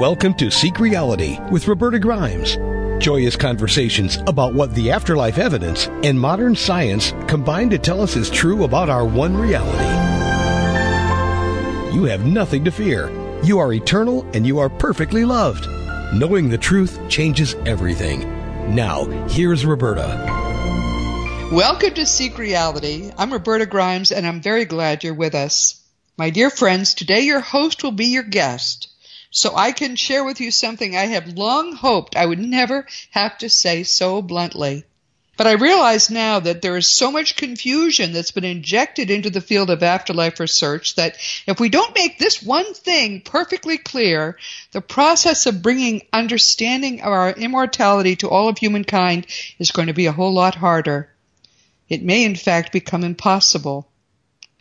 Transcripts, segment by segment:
Welcome to Seek Reality with Roberta Grimes. Joyous conversations about what the afterlife evidence and modern science combine to tell us is true about our one reality. You have nothing to fear. You are eternal and you are perfectly loved. Knowing the truth changes everything. Now, here's Roberta. Welcome to Seek Reality. I'm Roberta Grimes and I'm very glad you're with us. My dear friends, today your host will be your guest so I can share with you something I have long hoped I would never have to say so bluntly. But I realize now that there is so much confusion that's been injected into the field of afterlife research that if we don't make this one thing perfectly clear, the process of bringing understanding of our immortality to all of humankind is going to be a whole lot harder. It may in fact become impossible.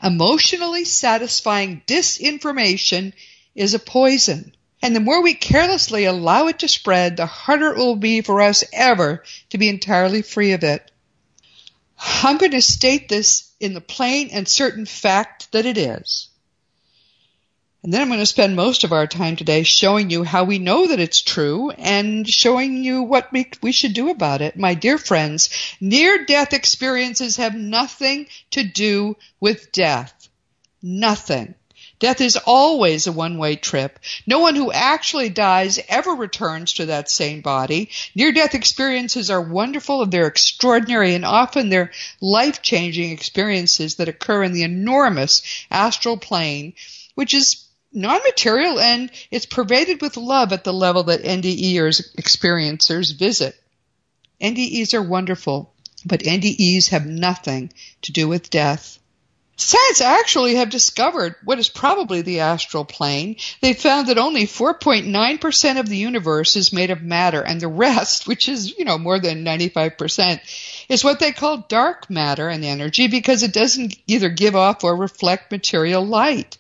Emotionally satisfying disinformation is a poison. And the more we carelessly allow it to spread, the harder it will be for us ever to be entirely free of it. I'm going to state this in the plain and certain fact that it is. And then I'm going to spend most of our time today showing you how we know that it's true and showing you what we, we should do about it. My dear friends, near death experiences have nothing to do with death. Nothing. Death is always a one-way trip. No one who actually dies ever returns to that same body. Near-death experiences are wonderful and they're extraordinary and often they're life-changing experiences that occur in the enormous astral plane, which is non-material and it's pervaded with love at the level that NDEers experiencers visit. NDEs are wonderful, but NDEs have nothing to do with death. Science actually have discovered what is probably the astral plane. They found that only 4.9% of the universe is made of matter and the rest, which is, you know, more than 95%, is what they call dark matter and energy because it doesn't either give off or reflect material light.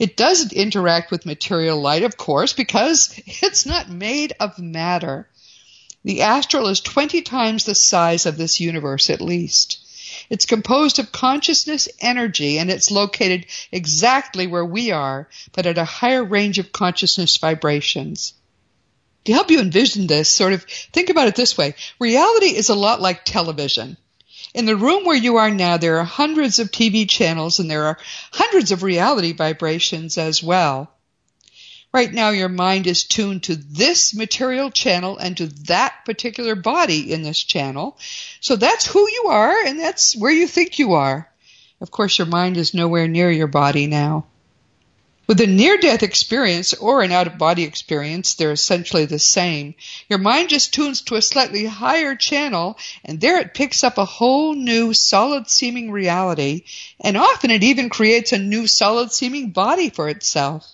It doesn't interact with material light, of course, because it's not made of matter. The astral is 20 times the size of this universe at least. It's composed of consciousness energy and it's located exactly where we are, but at a higher range of consciousness vibrations. To help you envision this, sort of think about it this way. Reality is a lot like television. In the room where you are now, there are hundreds of TV channels and there are hundreds of reality vibrations as well. Right now, your mind is tuned to this material channel and to that particular body in this channel. So that's who you are and that's where you think you are. Of course, your mind is nowhere near your body now. With a near death experience or an out of body experience, they're essentially the same. Your mind just tunes to a slightly higher channel and there it picks up a whole new solid seeming reality and often it even creates a new solid seeming body for itself.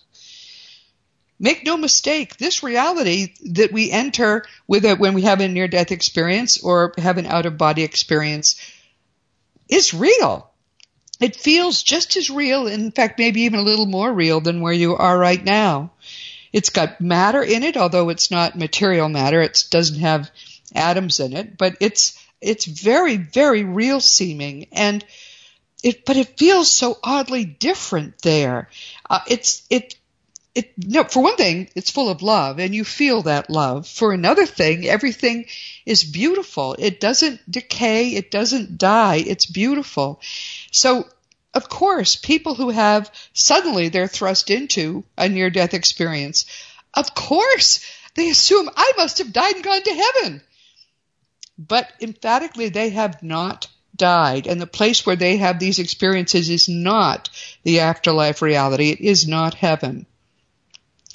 Make no mistake, this reality that we enter with it when we have a near death experience or have an out of body experience is real. It feels just as real, in fact, maybe even a little more real than where you are right now. It's got matter in it, although it's not material matter. It doesn't have atoms in it, but it's, it's very, very real seeming. And it, but it feels so oddly different there. Uh, it's, it it no for one thing it's full of love and you feel that love. For another thing everything is beautiful. It doesn't decay. It doesn't die. It's beautiful. So of course people who have suddenly they're thrust into a near death experience of course they assume i must have died and gone to heaven. But emphatically they have not died and the place where they have these experiences is not the afterlife reality. It is not heaven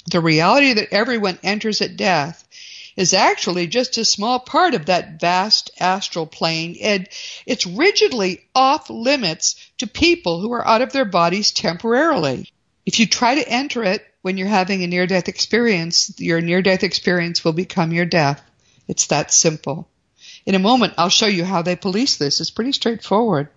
the reality that everyone enters at death is actually just a small part of that vast astral plane and it's rigidly off limits to people who are out of their bodies temporarily. If you try to enter it when you're having a near death experience, your near death experience will become your death. It's that simple. In a moment, I'll show you how they police this. It's pretty straightforward.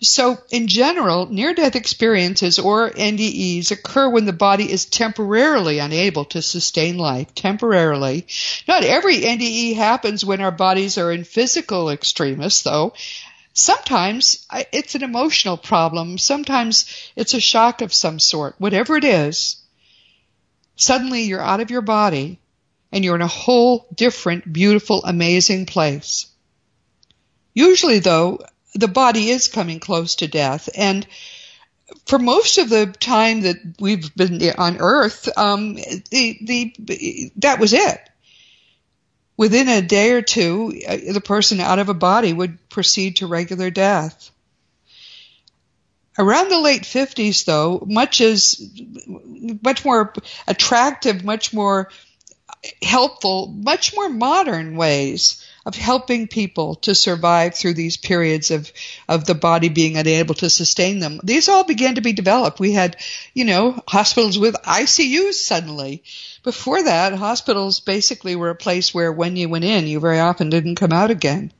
So, in general, near death experiences or NDEs occur when the body is temporarily unable to sustain life. Temporarily. Not every NDE happens when our bodies are in physical extremis, though. Sometimes it's an emotional problem. Sometimes it's a shock of some sort. Whatever it is, Suddenly you're out of your body and you're in a whole different, beautiful, amazing place. Usually though, the body is coming close to death and for most of the time that we've been on Earth, um, the the that was it. Within a day or two, uh, the person out of a body would proceed to regular death. Around the late 50s, though, much as much more attractive, much more helpful, much more modern ways of helping people to survive through these periods of, of the body being unable to sustain them. These all began to be developed. We had, you know, hospitals with ICUs suddenly. Before that, hospitals basically were a place where when you went in, you very often didn't come out again.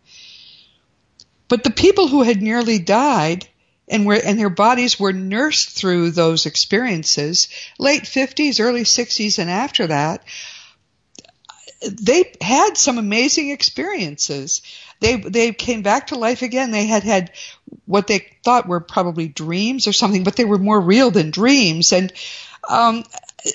But the people who had nearly died and were, and their bodies were nursed through those experiences, late 50s, early 60s, and after that, they had some amazing experiences. They they came back to life again. They had had what they thought were probably dreams or something, but they were more real than dreams. And um,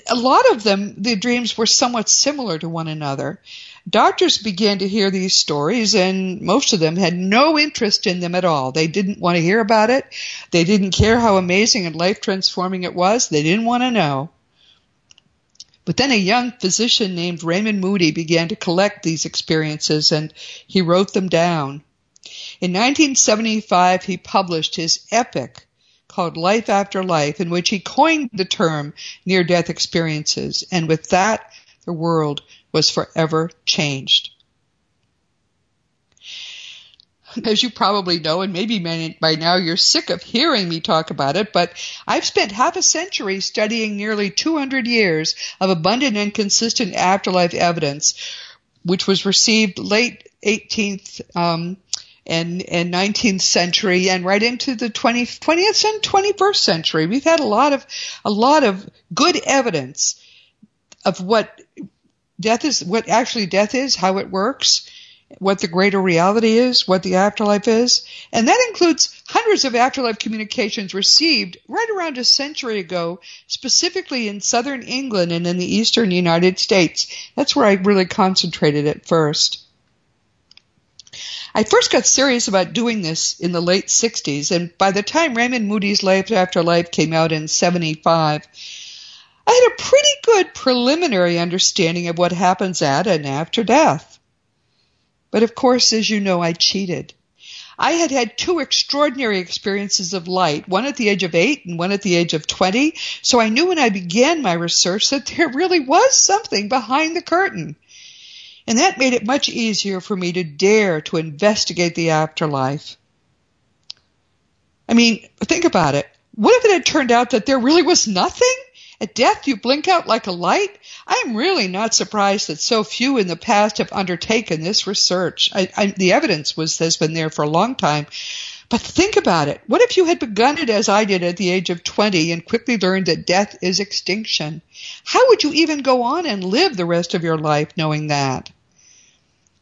a lot of them, the dreams were somewhat similar to one another. Doctors began to hear these stories, and most of them had no interest in them at all. They didn't want to hear about it. They didn't care how amazing and life transforming it was. They didn't want to know. But then a young physician named Raymond Moody began to collect these experiences and he wrote them down. In 1975, he published his epic called Life After Life, in which he coined the term near death experiences. And with that, the world was forever changed. as you probably know, and maybe by now you're sick of hearing me talk about it, but I've spent half a century studying nearly 200 years of abundant and consistent afterlife evidence, which was received late 18th um, and, and 19th century and right into the 20, 20th and 21st century. We've had a lot of a lot of good evidence of what death is, what actually death is, how it works what the greater reality is, what the afterlife is. And that includes hundreds of afterlife communications received right around a century ago, specifically in southern England and in the eastern United States. That's where I really concentrated at first. I first got serious about doing this in the late 60s, and by the time Raymond Moody's Life After Life came out in 75, I had a pretty good preliminary understanding of what happens at and after death. But of course, as you know, I cheated. I had had two extraordinary experiences of light, one at the age of eight and one at the age of 20. So I knew when I began my research that there really was something behind the curtain. And that made it much easier for me to dare to investigate the afterlife. I mean, think about it. What if it had turned out that there really was nothing? At death, you blink out like a light? I'm really not surprised that so few in the past have undertaken this research. I, I, the evidence was has been there for a long time. But think about it. What if you had begun it as I did at the age of 20 and quickly learned that death is extinction? How would you even go on and live the rest of your life knowing that?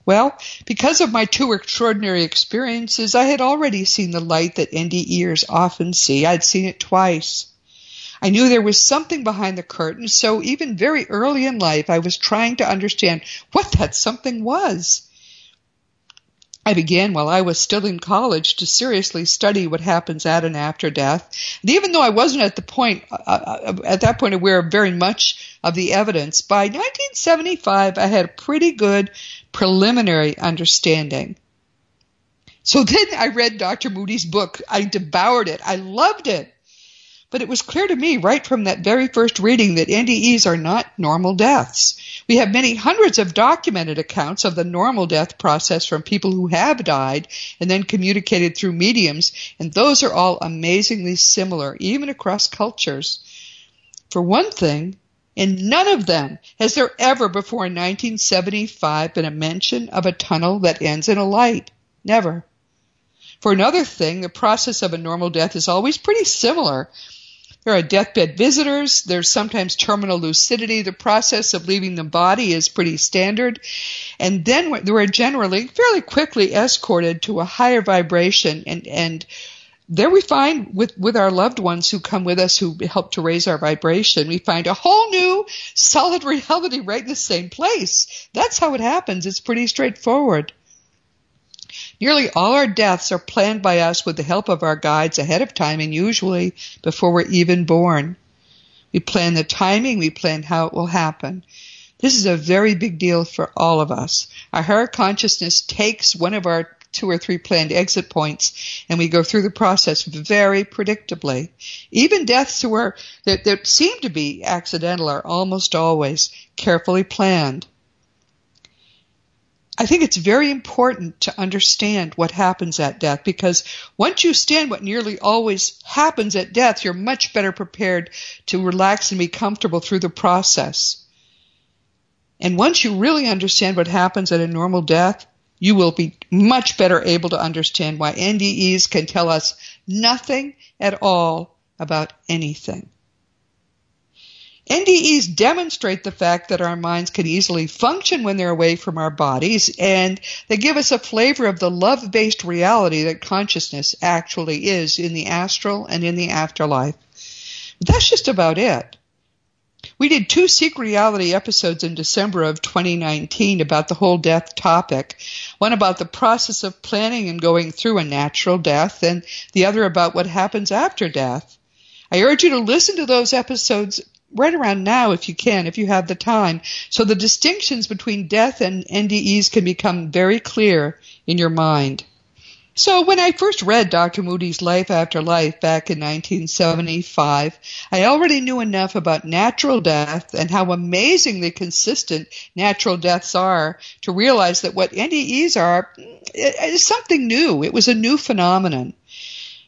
Well, because of my two extraordinary experiences, I had already seen the light that NDEers often see. I'd seen it twice. I knew there was something behind the curtain, so even very early in life, I was trying to understand what that something was. I began while I was still in college to seriously study what happens at and after death. And even though I wasn't at the point, uh, uh at that point aware of very much of the evidence, by 1975 I had a pretty good preliminary understanding. So then I read Dr. Moody's book. I devoured it. I loved it. But it was clear to me right from that very first reading that NDEs are not normal deaths. We have many hundreds of documented accounts of the normal death process from people who have died and then communicated through mediums, and those are all amazingly similar, even across cultures. For one thing, in none of them has there ever before 1975 been a mention of a tunnel that ends in a light. Never. For another thing, the process of a normal death is always pretty similar. There are deathbed visitors. There's sometimes terminal lucidity. The process of leaving the body is pretty standard. And then we're generally fairly quickly escorted to a higher vibration and, and there we find with, with our loved ones who come with us who help to raise our vibration, we find a whole new solid reality right in the same place. That's how it happens. It's pretty straightforward. Nearly all our deaths are planned by us with the help of our guides ahead of time and usually before we're even born. We plan the timing, we plan how it will happen. This is a very big deal for all of us. Our higher consciousness takes one of our two or three planned exit points and we go through the process very predictably. Even deaths who are, that, that seem to be accidental are almost always carefully planned. I think it's very important to understand what happens at death because once you understand what nearly always happens at death, you're much better prepared to relax and be comfortable through the process. And once you really understand what happens at a normal death, you will be much better able to understand why NDEs can tell us nothing at all about anything. NDEs demonstrate the fact that our minds can easily function when they're away from our bodies, and they give us a flavor of the love based reality that consciousness actually is in the astral and in the afterlife. That's just about it. We did two Seek Reality episodes in December of 2019 about the whole death topic. One about the process of planning and going through a natural death, and the other about what happens after death. I urge you to listen to those episodes right around now if you can, if you have the time, so the distinctions between death and NDEs can become very clear in your mind. So when I first read Dr. Moody's Life After Life back in 1975, I already knew enough about natural death and how amazingly consistent natural deaths are to realize that what NDEs are is something new. It was a new phenomenon.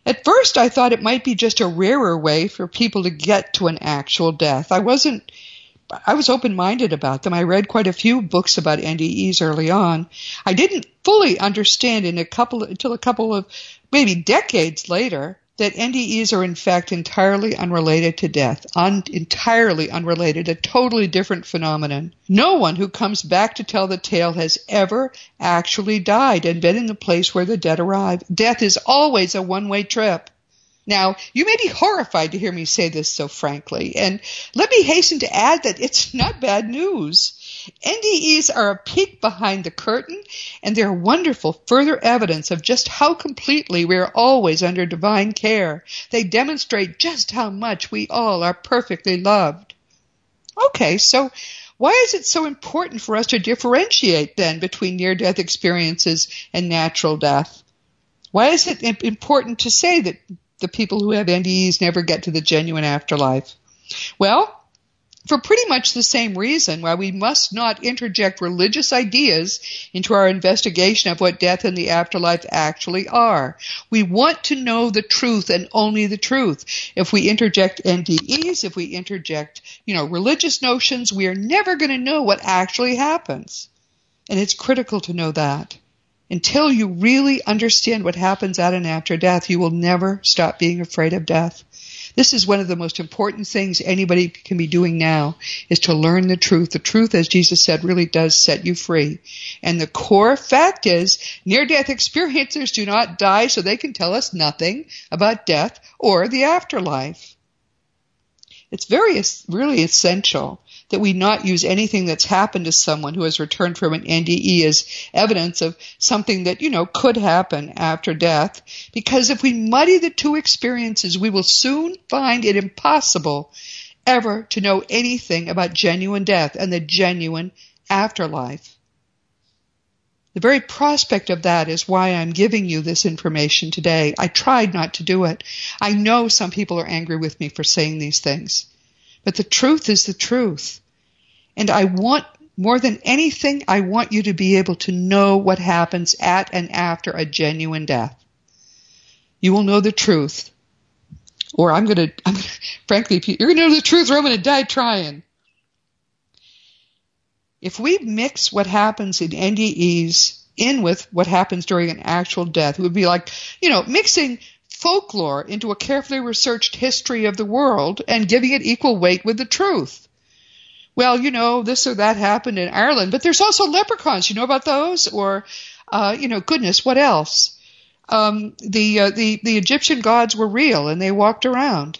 At first, I thought it might be just a rarer way for people to get to an actual death. I wasn't I was open minded about them. I read quite a few books about NDEs early on. I didn't fully understand in a couple until a couple of maybe decades later that NDEs are in fact entirely unrelated to death, un- entirely unrelated, a totally different phenomenon. No one who comes back to tell the tale has ever actually died and been in the place where the dead arrive. Death is always a one-way trip. Now, you may be horrified to hear me say this so frankly, and let me hasten to add that it's not bad news. NDEs are a peek behind the curtain, and they're wonderful further evidence of just how completely we are always under divine care. They demonstrate just how much we all are perfectly loved. Okay, so why is it so important for us to differentiate then between near death experiences and natural death? Why is it important to say that the people who have NDEs never get to the genuine afterlife? Well, for pretty much the same reason why we must not interject religious ideas into our investigation of what death and the afterlife actually are. We want to know the truth and only the truth. If we interject NDEs, if we interject, you know, religious notions, we are never going to know what actually happens. And it's critical to know that. Until you really understand what happens at and after death, you will never stop being afraid of death. This is one of the most important things anybody can be doing now is to learn the truth. The truth, as Jesus said, really does set you free. And the core fact is near death experiencers do not die so they can tell us nothing about death or the afterlife. It's very, really essential that we not use anything that's happened to someone who has returned from an NDE as evidence of something that, you know, could happen after death. Because if we muddy the two experiences, we will soon find it impossible ever to know anything about genuine death and the genuine afterlife. The very prospect of that is why I'm giving you this information today. I tried not to do it. I know some people are angry with me for saying these things. But the truth is the truth. And I want, more than anything, I want you to be able to know what happens at and after a genuine death. You will know the truth. Or I'm going to, frankly, you're going to know the truth or I'm going to die trying. If we mix what happens in NDEs in with what happens during an actual death, it would be like, you know, mixing folklore into a carefully researched history of the world and giving it equal weight with the truth. Well, you know, this or that happened in Ireland, but there's also leprechauns. You know about those? Or, uh, you know, goodness, what else? um, the, uh, the the Egyptian gods were real and they walked around.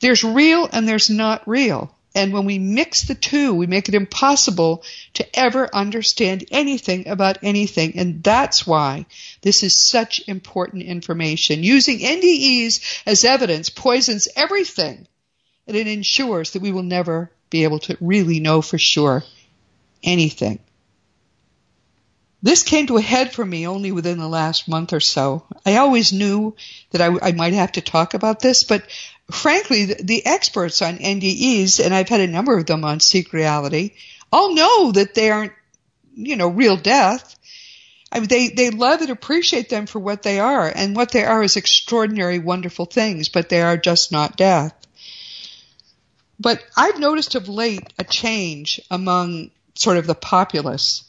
There's real and there's not real. And when we mix the two, we make it impossible to ever understand anything about anything. And that's why this is such important information. Using NDEs as evidence poisons everything. And it ensures that we will never be able to really know for sure anything. This came to a head for me only within the last month or so. I always knew that I, I might have to talk about this, but frankly, the, experts on NDEs, and I've had a number of them on Seek Reality, all know that they aren't, you know, real death. I mean, they, they love and appreciate them for what they are, and what they are is extraordinary, wonderful things, but they are just not death. But I've noticed of late a change among sort of the populace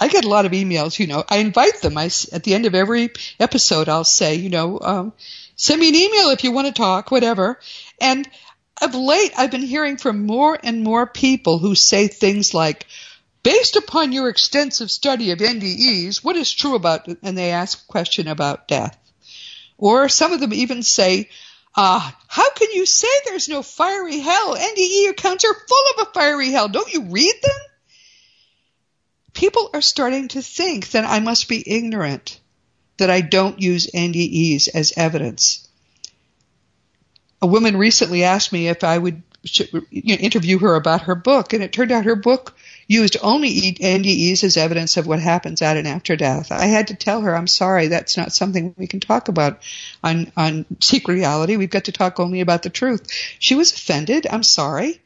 I get a lot of emails, you know, I invite them. I, at the end of every episode, I'll say, you know, um, send me an email if you want to talk, whatever. And of late, I've been hearing from more and more people who say things like, based upon your extensive study of NDEs, what is true about, and they ask a question about death. Or some of them even say, uh, how can you say there's no fiery hell? NDE accounts are full of a fiery hell. Don't you read them? people are starting to think that I must be ignorant, that I don't use NDEs as evidence. A woman recently asked me if I would interview her about her book, and it turned out her book used only NDEs as evidence of what happens at and after death. I had to tell her, I'm sorry, that's not something we can talk about on, on Seek Reality. We've got to talk only about the truth. She was offended. I'm sorry.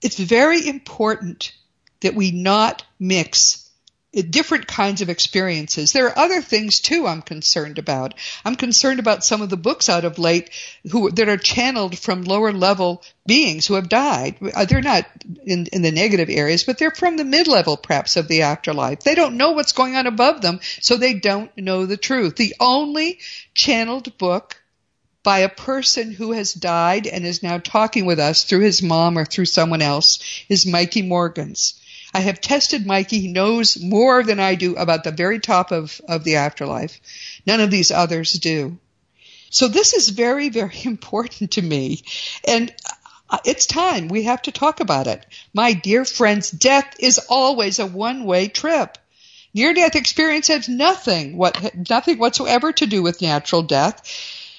It's very important that we not mix different kinds of experiences. There are other things too I'm concerned about. I'm concerned about some of the books out of late who that are channeled from lower level beings who have died. Uh, they're not in, in the negative areas, but they're from the mid level perhaps of the afterlife. They don't know what's going on above them, so they don't know the truth. The only channeled book by a person who has died and is now talking with us through his mom or through someone else is Mikey Morgan's. I have tested Mikey. He knows more than I do about the very top of, of the afterlife. None of these others do. So this is very, very important to me. And uh, it's time. We have to talk about it. My dear friends, death is always a one-way trip. Near-death experience has nothing, what, nothing whatsoever to do with natural death.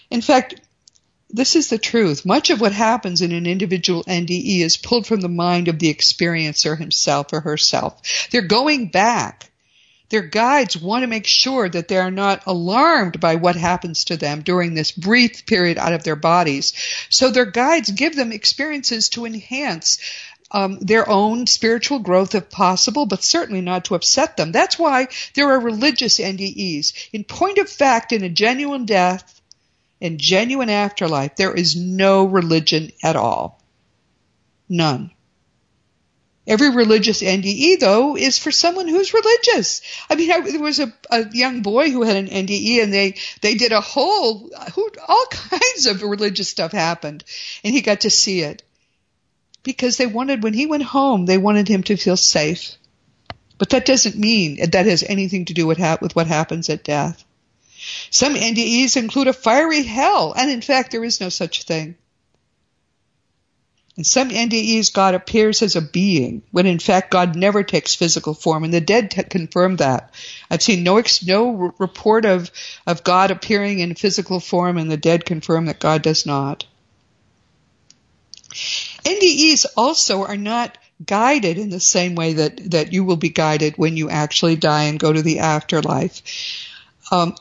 In fact, this is the truth. Much of what happens in an individual NDE is pulled from the mind of the experiencer himself or herself. They're going back. Their guides want to make sure that they are not alarmed by what happens to them during this brief period out of their bodies. So their guides give them experiences to enhance um, their own spiritual growth if possible, but certainly not to upset them. That's why there are religious NDEs. In point of fact, in a genuine death, in genuine afterlife, there is no religion at all. None. Every religious NDE, though, is for someone who's religious. I mean, I, there was a, a, young boy who had an NDE, and they they did a whole who, all kinds of religious stuff happened, and he got to see it because they wanted when he went home, they wanted him to feel safe. But that doesn't mean that has anything to do with, ha- with what happens at death. Some NDEs include a fiery hell, and in fact, there is no such thing. In some NDEs, God appears as a being, when in fact God never takes physical form, and the dead t- confirm that. I've seen no ex- no r- report of of God appearing in physical form, and the dead confirm that God does not. NDEs also are not guided in the same way that that you will be guided when you actually die and go to the afterlife. Um,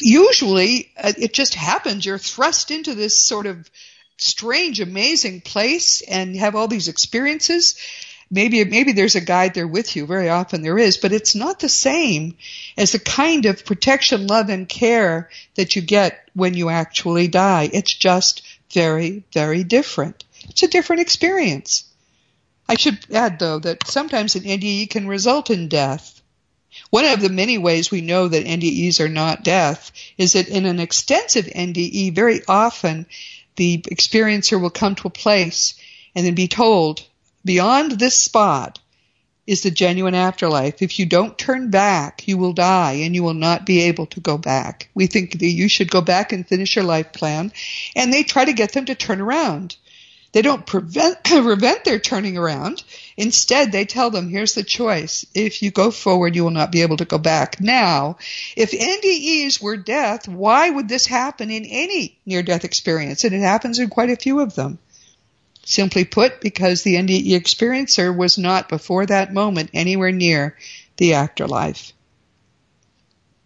usually, uh, it just happens. You're thrust into this sort of strange, amazing place and have all these experiences. Maybe, maybe there's a guide there with you. Very often there is, but it's not the same as the kind of protection, love, and care that you get when you actually die. It's just very, very different. It's a different experience. I should add, though, that sometimes an NDE can result in death. One of the many ways we know that NDEs are not death is that in an extensive NDE, very often the experiencer will come to a place and then be told, beyond this spot, is the genuine afterlife. If you don't turn back, you will die and you will not be able to go back. We think that you should go back and finish your life plan, and they try to get them to turn around. They don't prevent, prevent their turning around. Instead, they tell them, here's the choice. If you go forward, you will not be able to go back. Now, if NDEs were death, why would this happen in any near death experience? And it happens in quite a few of them. Simply put, because the NDE experiencer was not before that moment anywhere near the afterlife.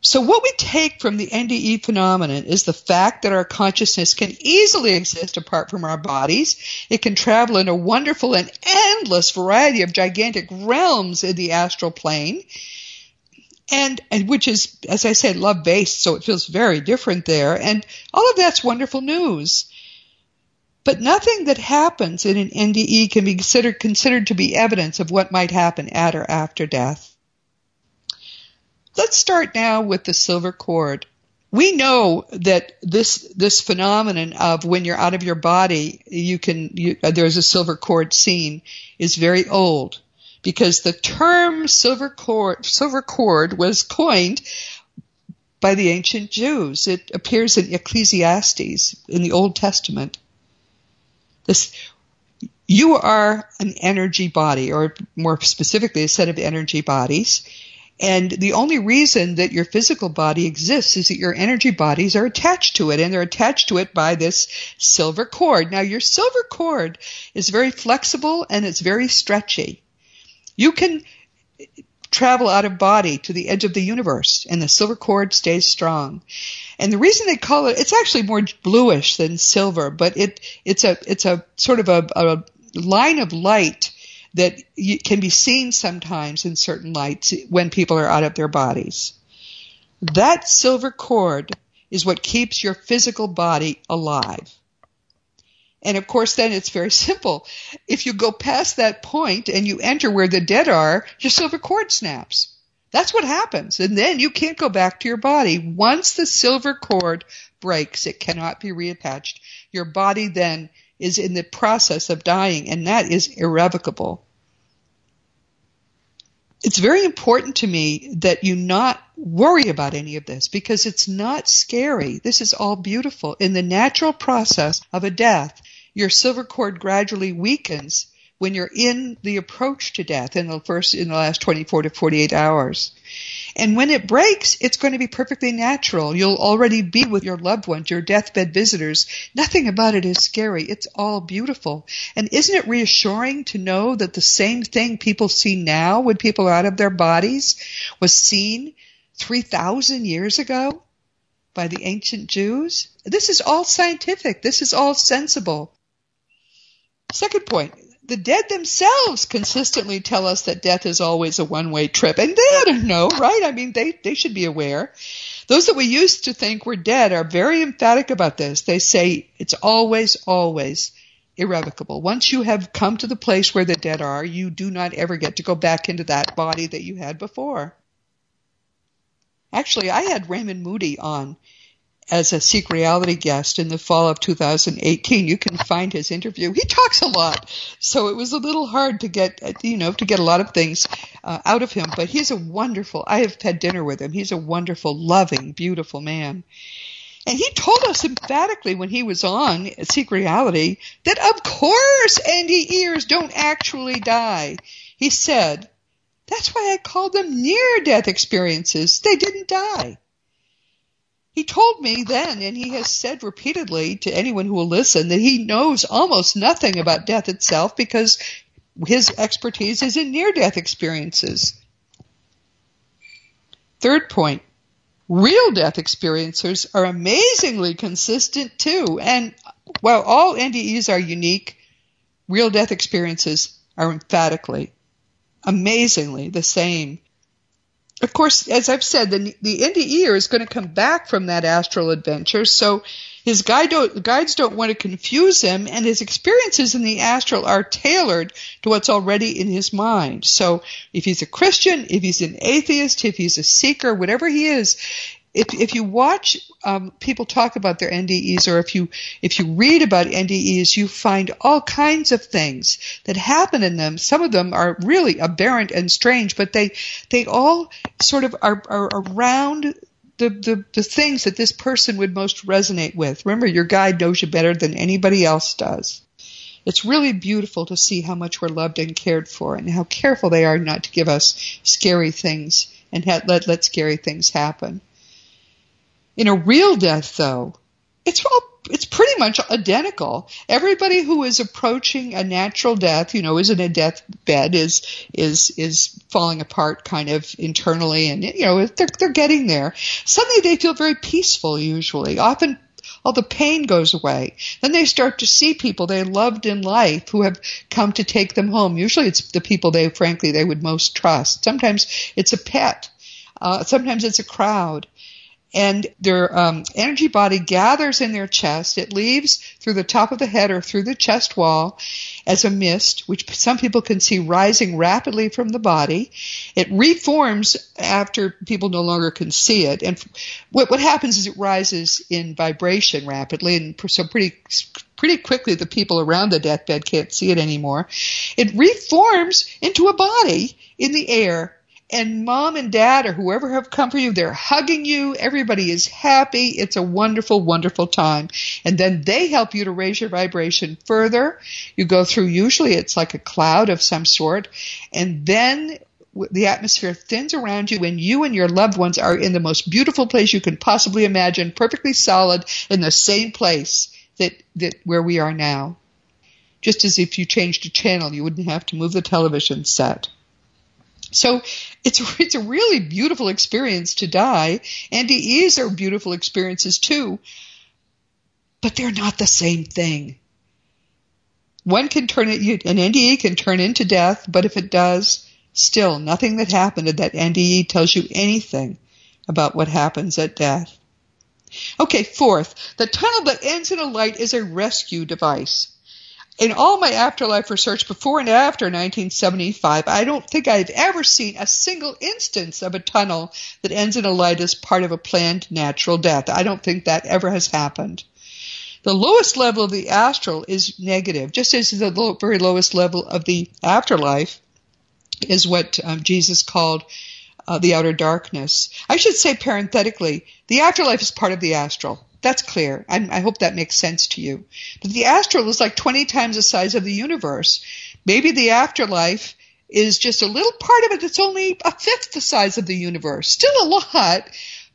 So what we take from the NDE phenomenon is the fact that our consciousness can easily exist apart from our bodies. It can travel in a wonderful and endless variety of gigantic realms in the astral plane. And, and which is, as I said, love based, so it feels very different there. And all of that's wonderful news. But nothing that happens in an NDE can be considered, considered to be evidence of what might happen at or after death. Let's start now with the silver cord. We know that this this phenomenon of when you're out of your body, you can you, uh, there's a silver cord seen is very old because the term silver cord silver cord was coined by the ancient Jews. It appears in Ecclesiastes in the Old Testament. This you are an energy body, or more specifically, a set of energy bodies. And the only reason that your physical body exists is that your energy bodies are attached to it, and they're attached to it by this silver cord. Now, your silver cord is very flexible and it's very stretchy. You can travel out of body to the edge of the universe, and the silver cord stays strong. And the reason they call it, it's actually more bluish than silver, but it, it's a, it's a sort of a, a line of light that can be seen sometimes in certain lights when people are out of their bodies. That silver cord is what keeps your physical body alive. And of course, then it's very simple. If you go past that point and you enter where the dead are, your silver cord snaps. That's what happens. And then you can't go back to your body. Once the silver cord breaks, it cannot be reattached. Your body then is in the process of dying, and that is irrevocable. It's very important to me that you not worry about any of this because it's not scary. This is all beautiful. In the natural process of a death, your silver cord gradually weakens when you're in the approach to death in the first in the last 24 to 48 hours. And when it breaks, it's going to be perfectly natural. You'll already be with your loved ones, your deathbed visitors. Nothing about it is scary. It's all beautiful. And isn't it reassuring to know that the same thing people see now when people are out of their bodies was seen 3,000 years ago by the ancient Jews? This is all scientific. This is all sensible. Second point, the dead themselves consistently tell us that death is always a one-way trip. And they ought to know, right? I mean, they, they should be aware. Those that we used to think were dead are very emphatic about this. They say it's always, always irrevocable. Once you have come to the place where the dead are, you do not ever get to go back into that body that you had before. Actually, I had Raymond Moody on as a Seek Reality guest in the fall of 2018. You can find his interview. He talks a lot, so it was a little hard to get, you know, to get a lot of things uh, out of him. But he's a wonderful. I have had dinner with him. He's a wonderful, loving, beautiful man. And he told us emphatically when he was on Seek Reality that of course NDEers don't actually die. He said, that's why I called them near death experiences. They didn't die. He told me then, and he has said repeatedly to anyone who will listen, that he knows almost nothing about death itself because his expertise is in near death experiences. Third point real death experiencers are amazingly consistent too. And while all NDEs are unique, real death experiences are emphatically, amazingly the same of course, as I've said, the, the NDEer is going to come back from that astral adventure, so his guide don't, guides don't want to confuse him, and his experiences in the astral are tailored to what's already in his mind. So if he's a Christian, if he's an atheist, if he's a seeker, whatever he is, if if you watch um, people talk about their NDEs, or if you if you read about NDEs, you find all kinds of things that happen in them. Some of them are really aberrant and strange, but they they all sort of are, are around the, the, the things that this person would most resonate with. Remember, your guide knows you better than anybody else does. It's really beautiful to see how much we're loved and cared for and how careful they are not to give us scary things and let, let scary things happen. In a real death, though, it's all it's pretty much identical. Everybody who is approaching a natural death, you know, is in a death bed, is is is falling apart kind of internally, and you know they're they're getting there. Suddenly they feel very peaceful. Usually, often all the pain goes away. Then they start to see people they loved in life who have come to take them home. Usually, it's the people they frankly they would most trust. Sometimes it's a pet. Uh, sometimes it's a crowd and their um, energy body gathers in their chest. It leaves through the top of the head or through the chest wall as a mist, which some people can see rising rapidly from the body. It reforms after people no longer can see it. And what, what happens is it rises in vibration rapidly, and so pretty pretty quickly the people around the deathbed can't see it anymore. It reforms into a body in the air and mom and dad or whoever have come for you, they're hugging you. Everybody is happy. It's a wonderful, wonderful time. And then they help you to raise your vibration further. You go through, usually it's like a cloud of some sort. And then the atmosphere thins around you and you and your loved ones are in the most beautiful place you can possibly imagine, perfectly solid in the same place that, that where we are now. Just as if you changed a channel, you wouldn't have to move the television set. So it's it's a really beautiful experience to die. NDEs are beautiful experiences too, but they're not the same thing. One can turn it, an NDE can turn into death, but if it does, still nothing that happened at that NDE tells you anything about what happens at death. Okay, fourth, the tunnel that ends in a light is a rescue device in all my afterlife research before and after 1975, I don't think I've ever seen a single instance of a tunnel that ends in a light as part of a planned natural death. I don't think that ever has happened. The lowest level of the astral is negative, just as the low, very lowest level of the afterlife is what um, Jesus called uh, the outer darkness. I should say parenthetically, the afterlife is part of the astral. That's clear. I, I, hope that makes sense to you. But the astral is like 20 times the size of the universe. Maybe the afterlife is just a little part of it that's only a fifth the size of the universe. Still a lot,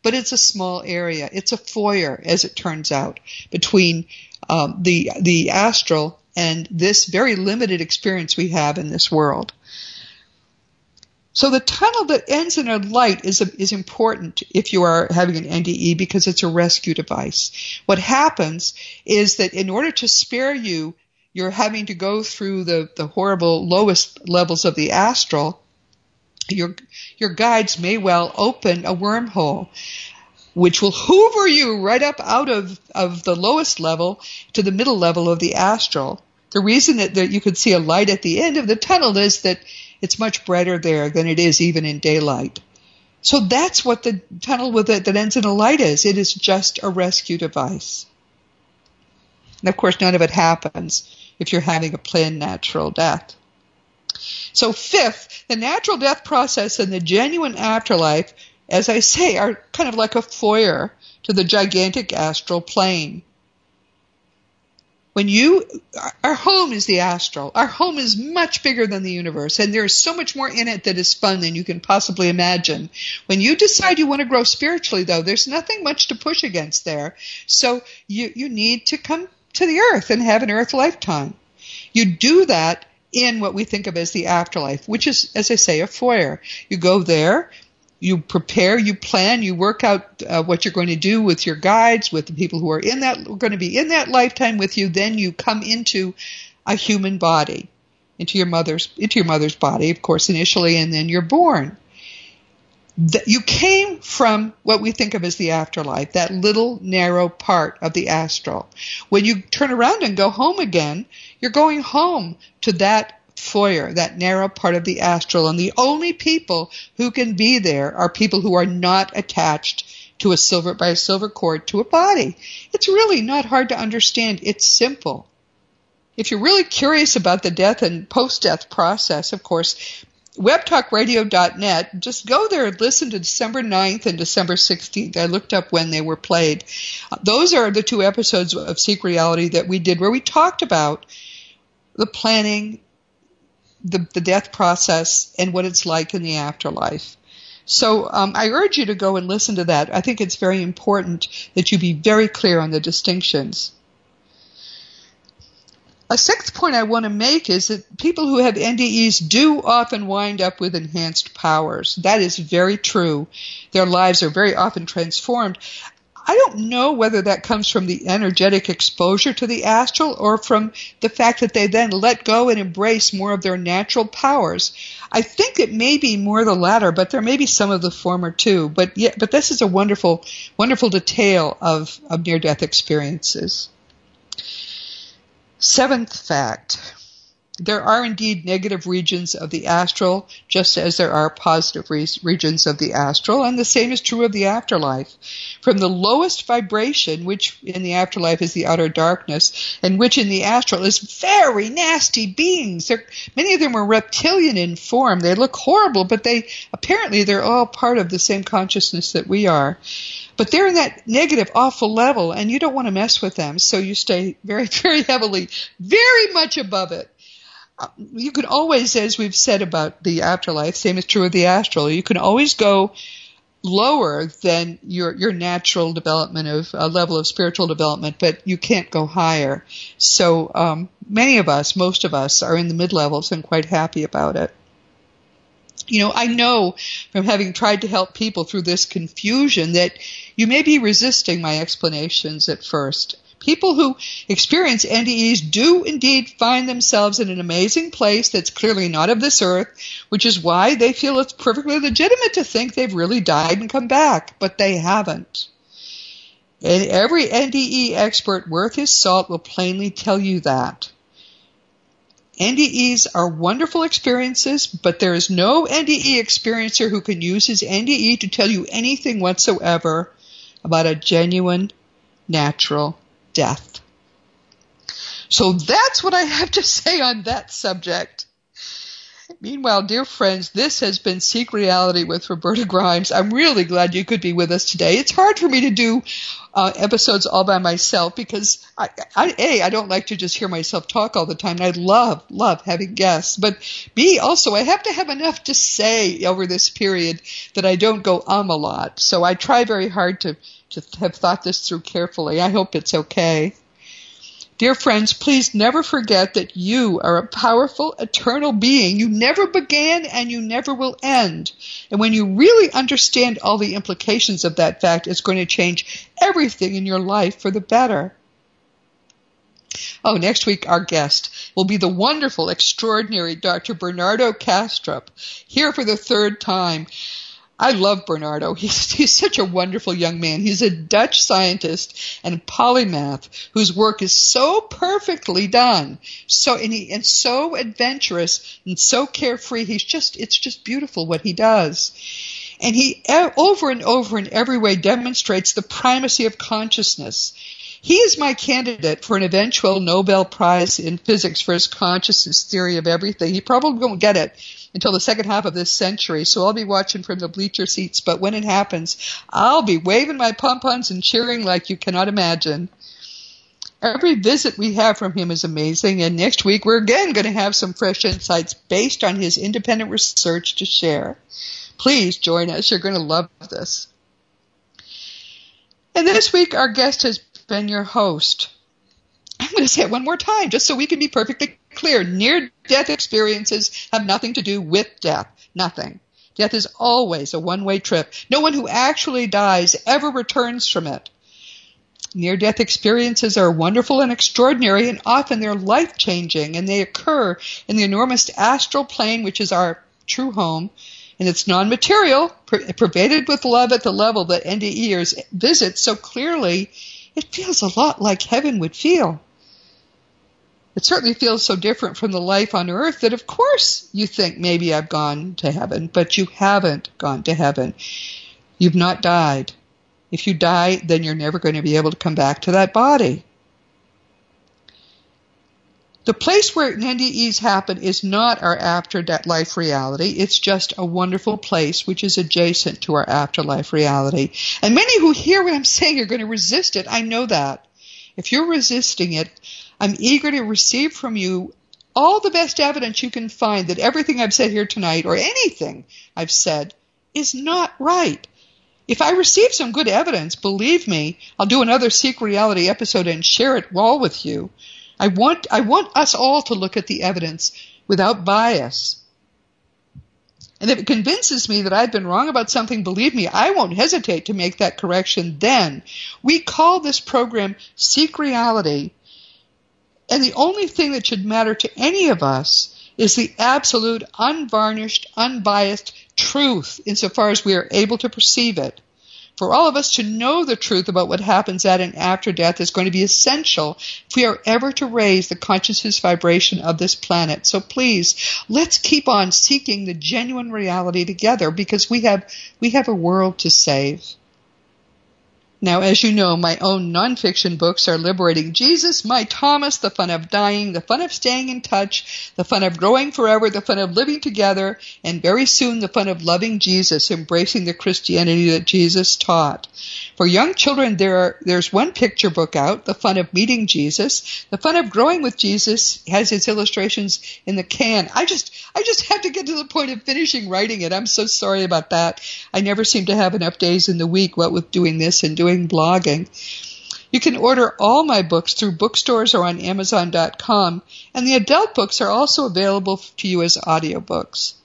but it's a small area. It's a foyer, as it turns out, between um, the the astral and this very limited experience we have in this world. So the tunnel that ends in a light is, a, is important if you are having an NDE because it's a rescue device. What happens is that in order to spare you, you're having to go through the, the horrible lowest levels of the astral. Your, your guides may well open a wormhole which will hoover you right up out of, of the lowest level to the middle level of the astral. The reason that, that you could see a light at the end of the tunnel is that it's much brighter there than it is even in daylight. So that's what the tunnel with it that ends in a light is. It is just a rescue device. And of course, none of it happens if you're having a planned natural death. So fifth, the natural death process and the genuine afterlife, as I say, are kind of like a foyer to the gigantic astral plane. When you, our home is the astral. Our home is much bigger than the universe, and there's so much more in it that is fun than you can possibly imagine. When you decide you want to grow spiritually, though, there's nothing much to push against there. So you, you need to come to the earth and have an earth lifetime. You do that in what we think of as the afterlife, which is, as I say, a foyer. You go there, you prepare, you plan, you work out uh, what you're going to do with your guides, with the people who are in that going to be in that lifetime with you. Then you come into a human body, into your mother's into your mother's body, of course, initially, and then you're born. You came from what we think of as the afterlife, that little narrow part of the astral. When you turn around and go home again, you're going home to that foyer, that narrow part of the astral. And the only people who can be there are people who are not attached to a silver by a silver cord to a body. It's really not hard to understand. It's simple. If you're really curious about the death and post-death process, of course, webtalkradio.net, just go there and listen to December 9th and December 16th. I looked up when they were played. Uh, those are the two episodes of Seek Reality that we did where we talked about the planning, the, the death process, and what it's like in the afterlife. So um, I urge you to go and listen to that. I think it's very important that you be very clear on the distinctions. A sixth point I want to make is that people who have NDEs do often wind up with enhanced powers. That is very true. Their lives are very often transformed. I don't know whether that comes from the energetic exposure to the astral or from the fact that they then let go and embrace more of their natural powers. I think it may be more the latter, but there may be some of the former too. But yeah, but this is a wonderful, wonderful detail of, of near death experiences. Seventh fact. There are indeed negative regions of the astral, just as there are positive re- regions of the astral, and the same is true of the afterlife. From the lowest vibration, which in the afterlife is the outer darkness, and which in the astral is very nasty beings. They're, many of them are reptilian in form. They look horrible, but they apparently they're all part of the same consciousness that we are. But they're in that negative, awful level, and you don't want to mess with them, so you stay very, very heavily, very much above it you can always, as we've said about the afterlife, same is true of the astral. You can always go lower than your your natural development of a level of spiritual development, but you can't go higher. So um, many of us, most of us, are in the mid levels and quite happy about it. You know, I know from having tried to help people through this confusion that you may be resisting my explanations at first. People who experience NDEs do indeed find themselves in an amazing place that's clearly not of this earth, which is why they feel it's perfectly legitimate to think they've really died and come back, but they haven't. And every NDE expert worth his salt will plainly tell you that. NDEs are wonderful experiences, but there is no NDE experiencer who can use his NDE to tell you anything whatsoever about a genuine, natural death. So that's what I have to say on that subject. Meanwhile, dear friends, this has been Seek Reality with Roberta Grimes. I'm really glad you could be with us today. It's hard for me to do uh, episodes all by myself because I, I, a, I don't like to just hear myself talk all the time. I love, love having guests, but B, also I have to have enough to say over this period that I don't go um a lot. So I try very hard to to have thought this through carefully. I hope it's okay. Dear friends, please never forget that you are a powerful, eternal being. You never began and you never will end. And when you really understand all the implications of that fact, it's going to change everything in your life for the better. Oh, next week our guest will be the wonderful, extraordinary Dr. Bernardo Kastrup, here for the third time. I love Bernardo. He's, he's such a wonderful young man. He's a Dutch scientist and polymath whose work is so perfectly done, so and, he, and so adventurous and so carefree. He's just it's just beautiful what he does. And he over and over in every way demonstrates the primacy of consciousness. He is my candidate for an eventual Nobel Prize in physics for his consciousness theory of everything. He probably won't get it until the second half of this century. So I'll be watching from the bleacher seats. But when it happens, I'll be waving my pom-poms and cheering like you cannot imagine. Every visit we have from him is amazing, and next week we're again going to have some fresh insights based on his independent research to share. Please join us. You're going to love this. And this week our guest has been your host. I'm going to say it one more time just so we can be perfectly clear. Near death experiences have nothing to do with death. Nothing. Death is always a one way trip. No one who actually dies ever returns from it. Near death experiences are wonderful and extraordinary, and often they're life changing, and they occur in the enormous astral plane, which is our true home, and it's non material, pervaded with love at the level that NDEers visit so clearly, it feels a lot like heaven would feel. It certainly feels so different from the life on earth that of course you think maybe I've gone to heaven, but you haven't gone to heaven. You've not died. If you die, then you're never going to be able to come back to that body. The place where NDEs happen is not our afterlife reality. It's just a wonderful place which is adjacent to our afterlife reality. And many who hear what I'm saying are going to resist it. I know that. If you're resisting it, I'm eager to receive from you all the best evidence you can find that everything I've said here tonight or anything I've said is not right. If I receive some good evidence, believe me, I'll do another Seek Reality episode and share it all with you. I want, I want us all to look at the evidence without bias. And if it convinces me that I've been wrong about something, believe me, I won't hesitate to make that correction then. We call this program Seek Reality. And the only thing that should matter to any of us is the absolute, unvarnished, unbiased truth insofar as we are able to perceive it. For all of us to know the truth about what happens at and after death is going to be essential if we are ever to raise the consciousness vibration of this planet. So please, let's keep on seeking the genuine reality together because we have, we have a world to save. Now, as you know, my own nonfiction books are Liberating Jesus, My Thomas, The Fun of Dying, The Fun of Staying in Touch, The Fun of Growing Forever, The Fun of Living Together, and very soon The Fun of Loving Jesus, Embracing the Christianity that Jesus taught. For young children, there are, there's one picture book out, The Fun of Meeting Jesus. The Fun of Growing with Jesus has its illustrations in the can. I just, I just had to get to the point of finishing writing it. I'm so sorry about that. I never seem to have enough days in the week, what with doing this and doing blogging. You can order all my books through bookstores or on Amazon.com, and the adult books are also available to you as audiobooks.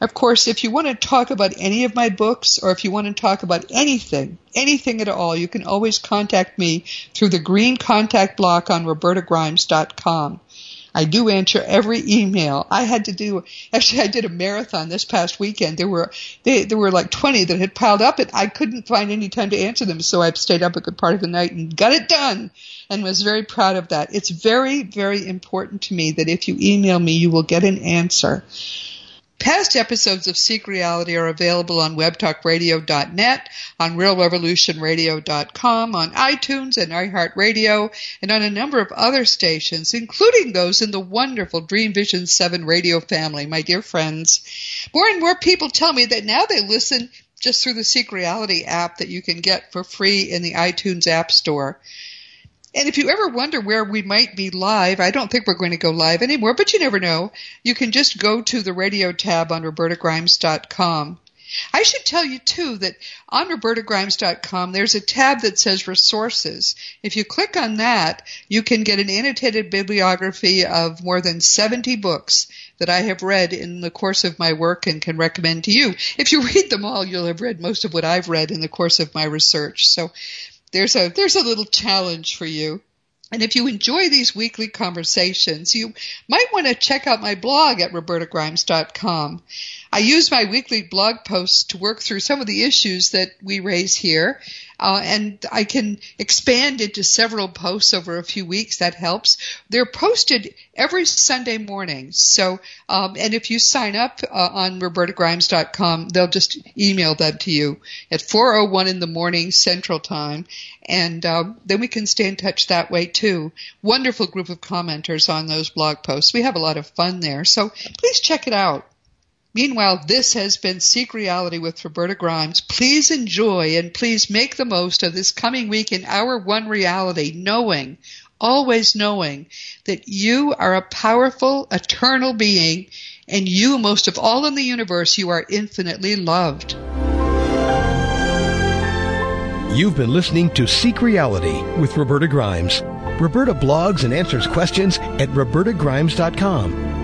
Of course, if you want to talk about any of my books or if you want to talk about anything, anything at all, you can always contact me through the green contact block on robertagrimes.com. I do answer every email. I had to do, actually I did a marathon this past weekend. There were, they, there were like 20 that had piled up and I couldn't find any time to answer them. So I stayed up a good part of the night and got it done and was very proud of that. It's very, very important to me that if you email me, you will get an answer. Past episodes of Seek Reality are available on webtalkradio.net, on realrevolutionradio.com, on iTunes and iHeartRadio, and on a number of other stations, including those in the wonderful Dream Vision 7 radio family, my dear friends. More and more people tell me that now they listen just through the Seek Reality app that you can get for free in the iTunes App Store. And if you ever wonder where we might be live, I don't think we're going to go live anymore, but you never know. You can just go to the radio tab on robertagrimes.com. I should tell you too that on robertagrimes.com there's a tab that says resources. If you click on that, you can get an annotated bibliography of more than 70 books that I have read in the course of my work and can recommend to you. If you read them all, you'll have read most of what I've read in the course of my research. So there's a there's a little challenge for you. And if you enjoy these weekly conversations, you might want to check out my blog at robertagrimes.com. I use my weekly blog posts to work through some of the issues that we raise here, uh, and I can expand into several posts over a few weeks. That helps. They're posted every Sunday morning. So, um, and if you sign up uh, on robertagrimes.com, they'll just email them to you at 4:01 in the morning Central Time, and um, then we can stay in touch that way too. Wonderful group of commenters on those blog posts. We have a lot of fun there. So please check it out. Meanwhile, this has been Seek Reality with Roberta Grimes. Please enjoy and please make the most of this coming week in our one reality, knowing, always knowing that you are a powerful, eternal being and you, most of all in the universe, you are infinitely loved. You've been listening to Seek Reality with Roberta Grimes. Roberta blogs and answers questions at robertagrimes.com.